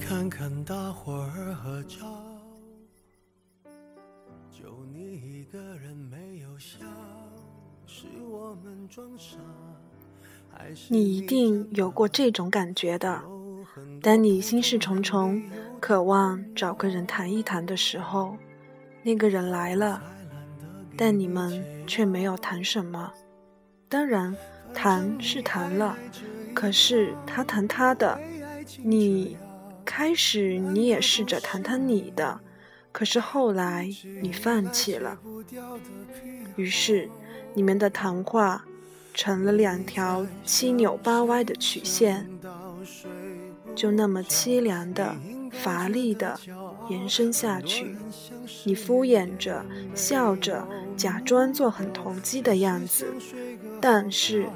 看看大伙儿合照。就你一个人没有笑是我们装傻还是你一定有过这种感觉的。当你心事重重渴望找个人谈一谈的时候那个人来了但你们却没有谈什么。当然谈是谈了可是他谈他的你开始你也试着谈谈你的，可是后来你放弃了。于是，你们的谈话成了两条七扭八歪的曲线。就那么凄凉的、乏力的延伸下去，你敷衍着、笑着，假装做很投机的样子，但是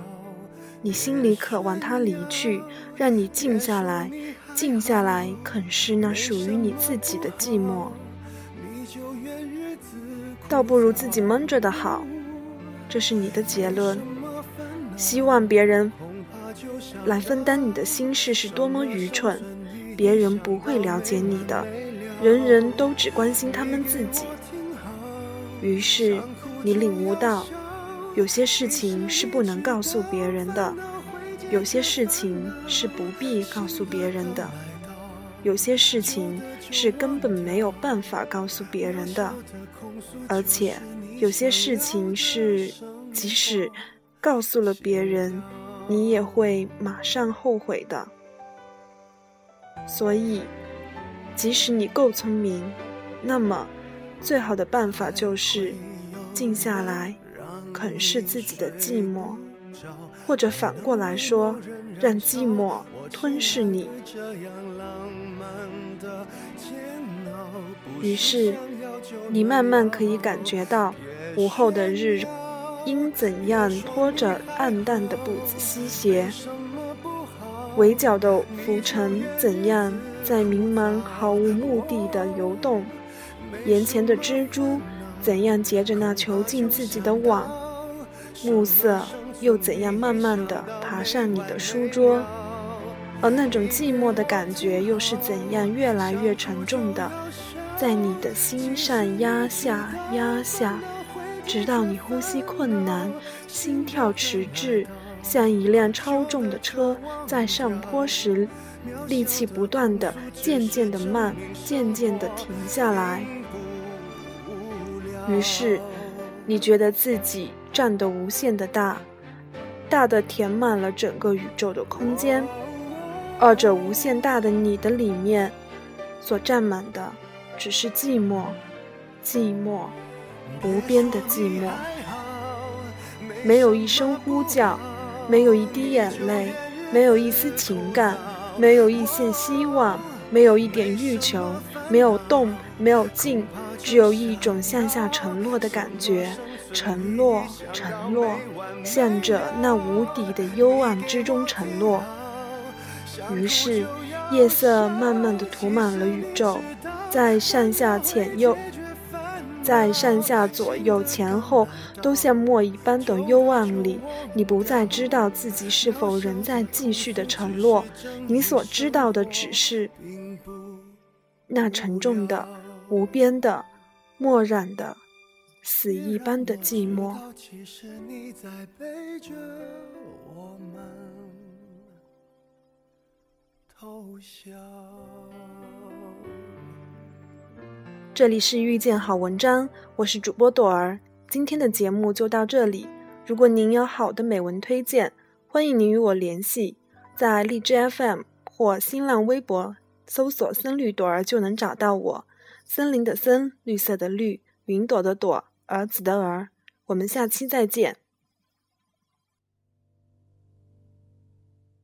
你心里渴望他离去，让你静下来，静下来啃噬那属于你自己的寂寞，倒不如自己闷着的好。这是你的结论，希望别人。来分担你的心事是多么愚蠢！别人不会了解你的，人人都只关心他们自己。于是，你领悟到，有些事情是不能告诉别人的，有些事情是不必告诉别人的，有些事情是根本没有办法告诉别人的，而且有些事情是，即使告诉了别人。你也会马上后悔的。所以，即使你够聪明，那么最好的办法就是静下来，啃噬自己的寂寞，或者反过来说，让寂寞吞噬你。于是，你慢慢可以感觉到午后的日。应怎样拖着暗淡的步子西斜，围剿的浮尘怎样在迷茫毫无目的的游动，眼前的蜘蛛怎样结着那囚禁自己的网，暮色又怎样慢慢的爬上你的书桌，而那种寂寞的感觉又是怎样越来越沉重的，在你的心上压下压下。直到你呼吸困难，心跳迟滞，像一辆超重的车在上坡时，力气不断的、渐渐的慢，渐渐的停下来。于是，你觉得自己占得无限的大，大的填满了整个宇宙的空间，二者无限大的你的里面，所占满的，只是寂寞，寂寞。无边的寂寞，没有一声呼叫，没有一滴眼泪，没有一丝情感，没有一线希望，没有一点欲求，没有动，没有静，只有一种向下沉落的感觉，沉落，沉落，向着那无底的幽暗之中沉落。于是，夜色慢慢的涂满了宇宙，在上下前右。在上下左右前后都像墨一般的幽暗里，你不再知道自己是否仍在继续的沉落。你所知道的只是那沉重的、无边的、漠然的、死一般的寂寞。这里是遇见好文章，我是主播朵儿。今天的节目就到这里。如果您有好的美文推荐，欢迎您与我联系，在荔枝 FM 或新浪微博搜索“森绿朵儿”就能找到我。森林的森，绿色的绿，云朵的朵，儿子的儿。我们下期再见。